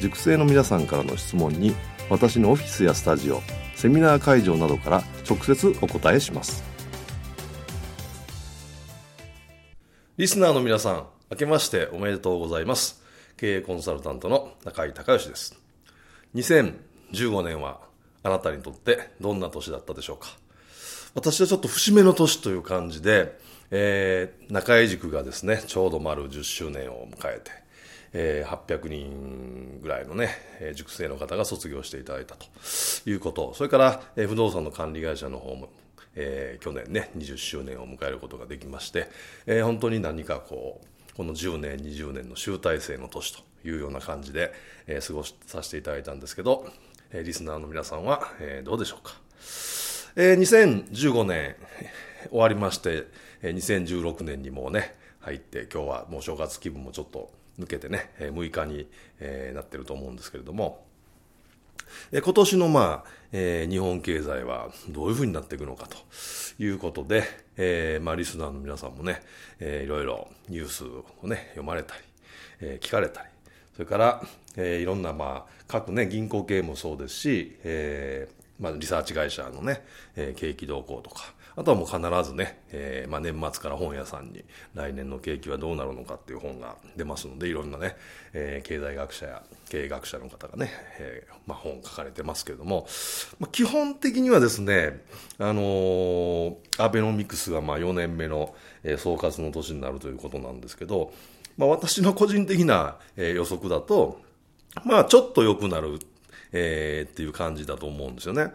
塾生の皆さんからの質問に私のオフィスやスタジオセミナー会場などから直接お答えします。リスナーの皆さん明けましておめでとうございます。経営コンサルタントの中井隆義です。2015年はあなたにとってどんな年だったでしょうか？私はちょっと節目の年という感じで、えー、中井塾がですねちょうど丸10周年を迎えてえー、800人ぐらいのね、えー、塾生の方が卒業していただいたということ、それから、え、不動産の管理会社の方も、えー、去年ね、20周年を迎えることができまして、えー、本当に何かこう、この10年、20年の集大成の年というような感じで、えー、過ごさせていただいたんですけど、えー、リスナーの皆さんは、えー、どうでしょうか。えー、2015年終わりまして、えー、2016年にもうね、入って、今日はもう正月気分もちょっと抜けてね、6日に、なってると思うんですけれども、今年のまあ、日本経済はどういうふうになっていくのかということで、まあリスナーの皆さんもね、いろいろニュースをね、読まれたり、聞かれたり、それから、いろんなまあ各ね、銀行系もそうですし、まあリサーチ会社のね、景気動向とか、あとはもう必ずね、えー、まあ、年末から本屋さんに来年の景気はどうなるのかっていう本が出ますので、いろんなね、えー、経済学者や経営学者の方がね、えー、まあ、本書かれてますけれども、まあ、基本的にはですね、あの、アベノミクスがまあ4年目の、え総括の年になるということなんですけど、まあ、私の個人的な、え予測だと、まあ、ちょっと良くなるえー、っていう感じだと思うんですよね。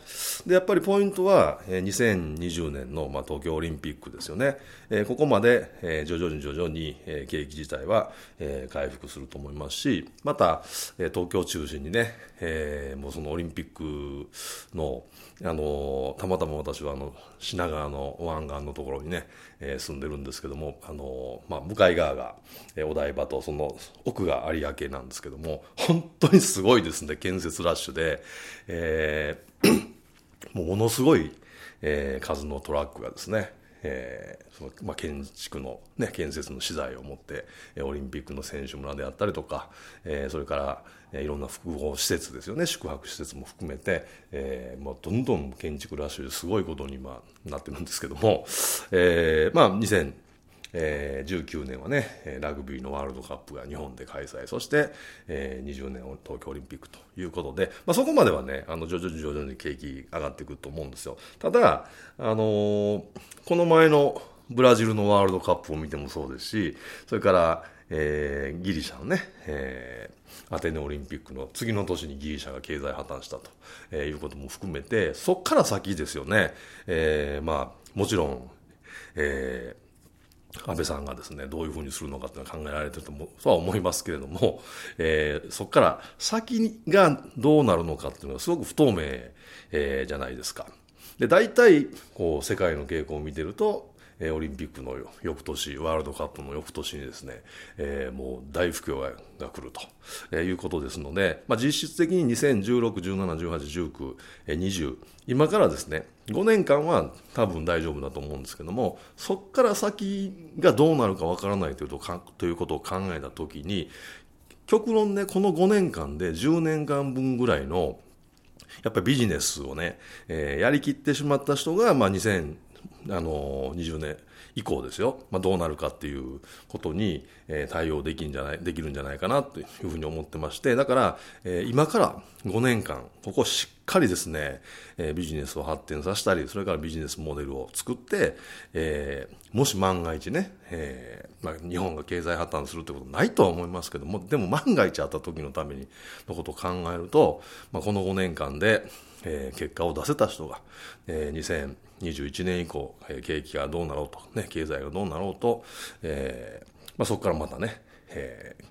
で、やっぱりポイントは、えー、2020年の、まあ、東京オリンピックですよね。えー、ここまで、えー、徐々に徐々に、えー、景気自体は、えー、回復すると思いますし、また、えー、東京中心にね、えー、もうそのオリンピックの、あのたまたま私はあの品川の湾岸のところにね、えー、住んでるんですけども、あのまあ、向かい側が、え、お台場とその奥が有明なんですけども本当にすごいですね建設ラッシュで、えー、もうものすごい、えー、数のトラックがですねえーそのまあ、建築の、ね、建設の資材を持って、えー、オリンピックの選手村であったりとか、えー、それから、えー、いろんな複合施設ですよね。宿泊施設も含めて、えー、もうどんどん建築ラッシュですごいことに今なってるんですけども、えーまあ、2000えー、19年はね、ラグビーのワールドカップが日本で開催、そして、えー、20年東京オリンピックということで、まあ、そこまではね、あの徐々に徐々に景気上がっていくと思うんですよ。ただ、あのー、この前のブラジルのワールドカップを見てもそうですし、それから、えー、ギリシャのね、えー、アテネオリンピックの次の年にギリシャが経済破綻したと、えー、いうことも含めて、そっから先ですよね。えー、まあ、もちろん、えー、安倍さんがですね、どういうふうにするのかっていうのは考えられてるととは思いますけれども、えー、そこから先がどうなるのかっていうのはすごく不透明、えー、じゃないですか。で、大体、こう、世界の傾向を見てると、えオリンピックの翌年、ワールドカップの翌年にですね、え、もう大不況が来ると、え、いうことですので、まあ、実質的に2016、17、18、19、20、今からですね、5年間は多分大丈夫だと思うんですけども、そこから先がどうなるかわからないというとということを考えたときに、極論ね、この5年間で10年間分ぐらいのやっぱりビジネスをね、えー、やりきってしまった人が、まあ、2000あの20年以降ですよ、まあ、どうなるかっていうことに、えー、対応できるんじゃないできるんじゃないかなというふうに思ってまして。だから、えー、今から5年間ここしっかりですね、えー、ビジネスを発展させたりそれからビジネスモデルを作って、えー、もし万が一ね、えーまあ、日本が経済破綻するってことないとは思いますけどもでも万が一あった時のためにのことを考えると、まあ、この5年間で、えー、結果を出せた人が、えー、2021年以降、景気がどうなろうと、ね、経済がどうなろうと、えーまあ、そこからまたね、えー、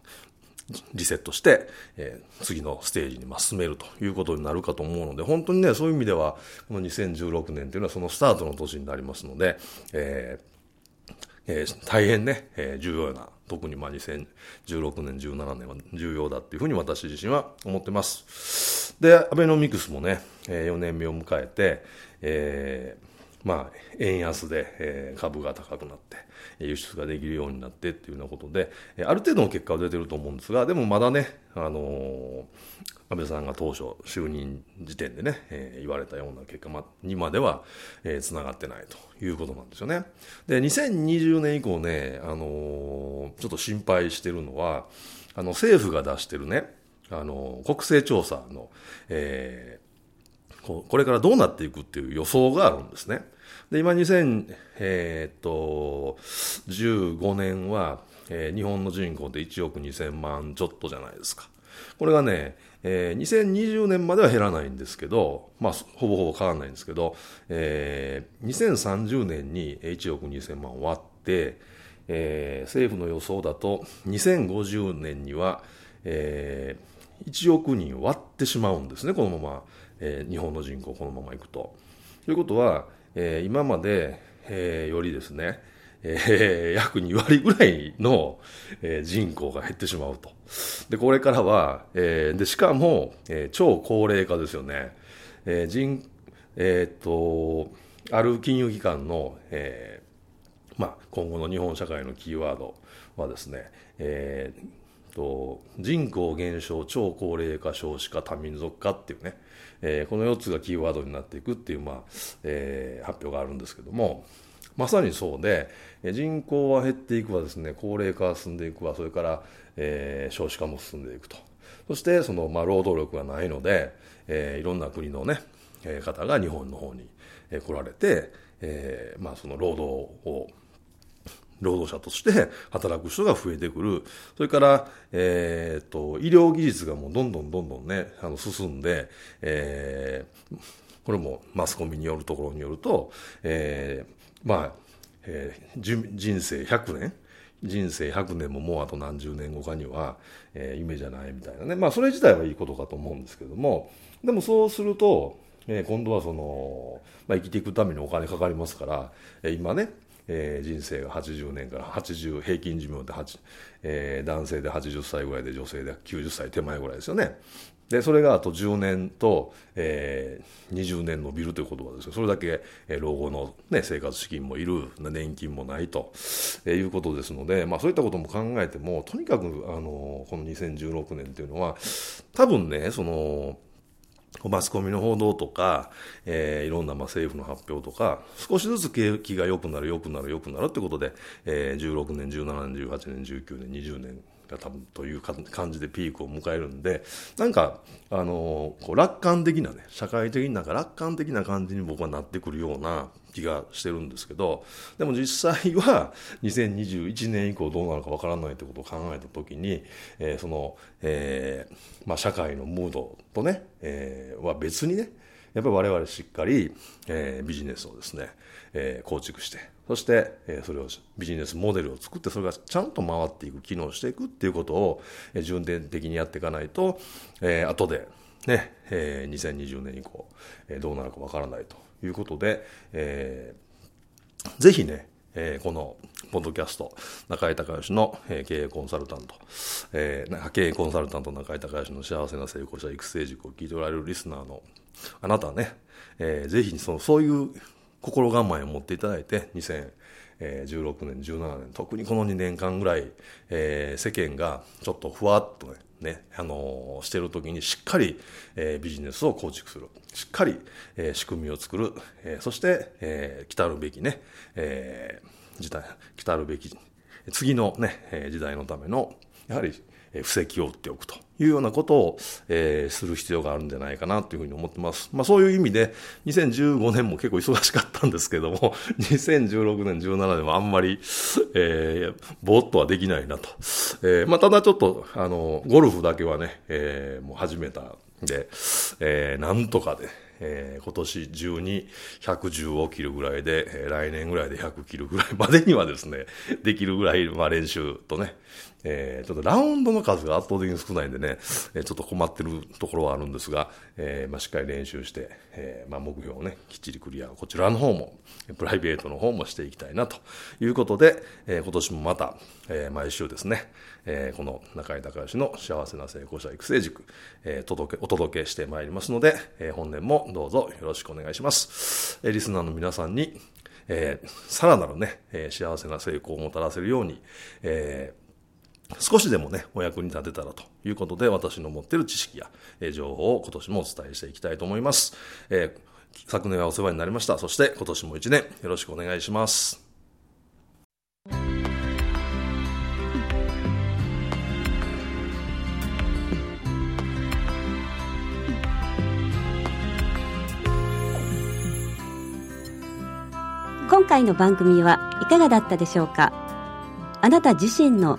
リセットして、えー、次のステージに進めるということになるかと思うので、本当にね、そういう意味では、この2016年というのはそのスタートの年になりますので、ええー、大変ね、えー、重要な、特にまあ2016年、17年は重要だっていうふうに私自身は思ってます。で、アベノミクスもね、えー、4年目を迎えて、えー、まあ、円安で、え、株が高くなって、輸出ができるようになってっていうようなことで、ある程度の結果は出てると思うんですが、でもまだね、あのー、安倍さんが当初就任時点でね、えー、言われたような結果にまでは、えー、繋がってないということなんですよね。で、2020年以降ね、あのー、ちょっと心配してるのは、あの、政府が出してるね、あの、国勢調査の、えー、これからどうなっていくっていう予想があるんですね。で、今2000、えー、と15年は、えー、日本の人口って1億2000万ちょっとじゃないですか。これがね、えー、2020年までは減らないんですけど、まあ、ほぼほぼ変わらないんですけど、えー、2030年に1億2000万割って、えー、政府の予想だと2050年には、えー、1億人割ってしまうんですね、このまま、えー、日本の人口このままいくと。ということは、えー、今まで、えー、よりですね、えー、約2割ぐらいの、えー、人口が減ってしまうと。で、これからは、えー、で、しかも、えー、超高齢化ですよね。えー、人、えー、っと、ある金融機関の、えー、まあ、今後の日本社会のキーワードはですね、えー、と人口減少、超高齢化、少子化、多民族化っていうね、えー、この4つがキーワードになっていくっていう、まあえー、発表があるんですけども、まさにそうで、人口は減っていくわですね、高齢化は進んでいくわ、それから、えー、少子化も進んでいくと。そして、その、まあ、労働力がないので、えー、いろんな国のね、え、方が日本の方に、え、来られて、えー、まあ、その労働を労働者として働く人が増えてくる。それから、えっ、と、医療技術がもうどんどんどんどんね、あの、進んで、えー、これもマスコミによるところによると、えー、まあ、えー、人生100年人生100年ももうあと何十年後かには、えー、夢じゃないみたいなね。まあ、それ自体はいいことかと思うんですけども、でもそうすると、えー、今度はその、まあ、生きていくためにお金かかりますから、えー、今ね、えー、人生が80年から80平均寿命で、えー、男性で80歳ぐらいで女性で90歳手前ぐらいですよね。で、それがあと10年と、えー、20年伸びるということはですね、それだけ、えー、老後の、ね、生活資金もいる、年金もないと、えー、いうことですので、まあそういったことも考えても、とにかく、あの、この2016年というのは、多分ね、その、マスコミの報道とか、えー、いろんなまあ政府の発表とか、少しずつ景気が良くなる、良くなる、良くなるってことで、えー、16年、17年、18年、19年、20年が多分という感じでピークを迎えるんで、なんか、あの、こう楽観的なね、社会的になんか楽観的な感じに僕はなってくるような気がしてるんですけど、でも実際は2021年以降どうなるかわからないってことを考えたときに、えー、その、えー、まあ社会のムードとね、えー、は別にね、やっぱり我々しっかり、えー、ビジネスをですね、えー、構築して、そして、えー、それをビジネスモデルを作って、それがちゃんと回っていく、機能していくっていうことを、えー、重点的にやっていかないと、えー、後で、ね、えー、2020年以降、えー、どうなるかわからないということで、えー、ぜひね、えー、この、ポッドキャスト、中井隆義の、えー、経営コンサルタント、えー、経営コンサルタント中井隆義の幸せな成功者育成塾を聞いておられるリスナーのあなたはね、えー、ぜひそのそういう心構えを持っていただいて、2016年、17年、特にこの2年間ぐらい、えー、世間がちょっとふわっとね、ね、あのー、してる時にしっかり、えー、ビジネスを構築する。しっかり、えー、仕組みを作る。えー、そして、えー、来たるべきね、えー時代、来たるべき、次のね、時代のための、やはり、え布石を打っておくというようなことを、えー、する必要があるんじゃないかなというふうに思ってます。まあそういう意味で、2015年も結構忙しかったんですけども、2016年、17年はあんまり、えー、ぼーっとはできないなと。えー、まあただちょっと、あの、ゴルフだけはね、えー、もう始めたんで、えー、なんとかで、えー、今年中に110を切るぐらいで、えー、来年ぐらいで100切るぐらいまでにはですね、できるぐらい、まあ練習とね、えー、ちょっとラウンドの数が圧倒的に少ないんでね、えー、ちょっと困ってるところはあるんですが、えー、まあしっかり練習して、えー、まあ目標をね、きっちりクリア、こちらの方も、プライベートの方もしていきたいなということで、えー、今年もまた、えー、毎週ですね、えー、この中井隆義の幸せな成功者育成塾、えー、届け、お届けしてまいりますので、えー、本年もどうぞよろしくお願いします。えー、リスナーの皆さんに、えー、さらなるね、えー、幸せな成功をもたらせるように、えー、少しでもね、お役に立てたらということで、私の持っている知識や、え情報を今年もお伝えしていきたいと思います。えー、昨年はお世話になりました。そして今年も一年よろしくお願いします。今回の番組はいかがだったでしょうか？あなた自身の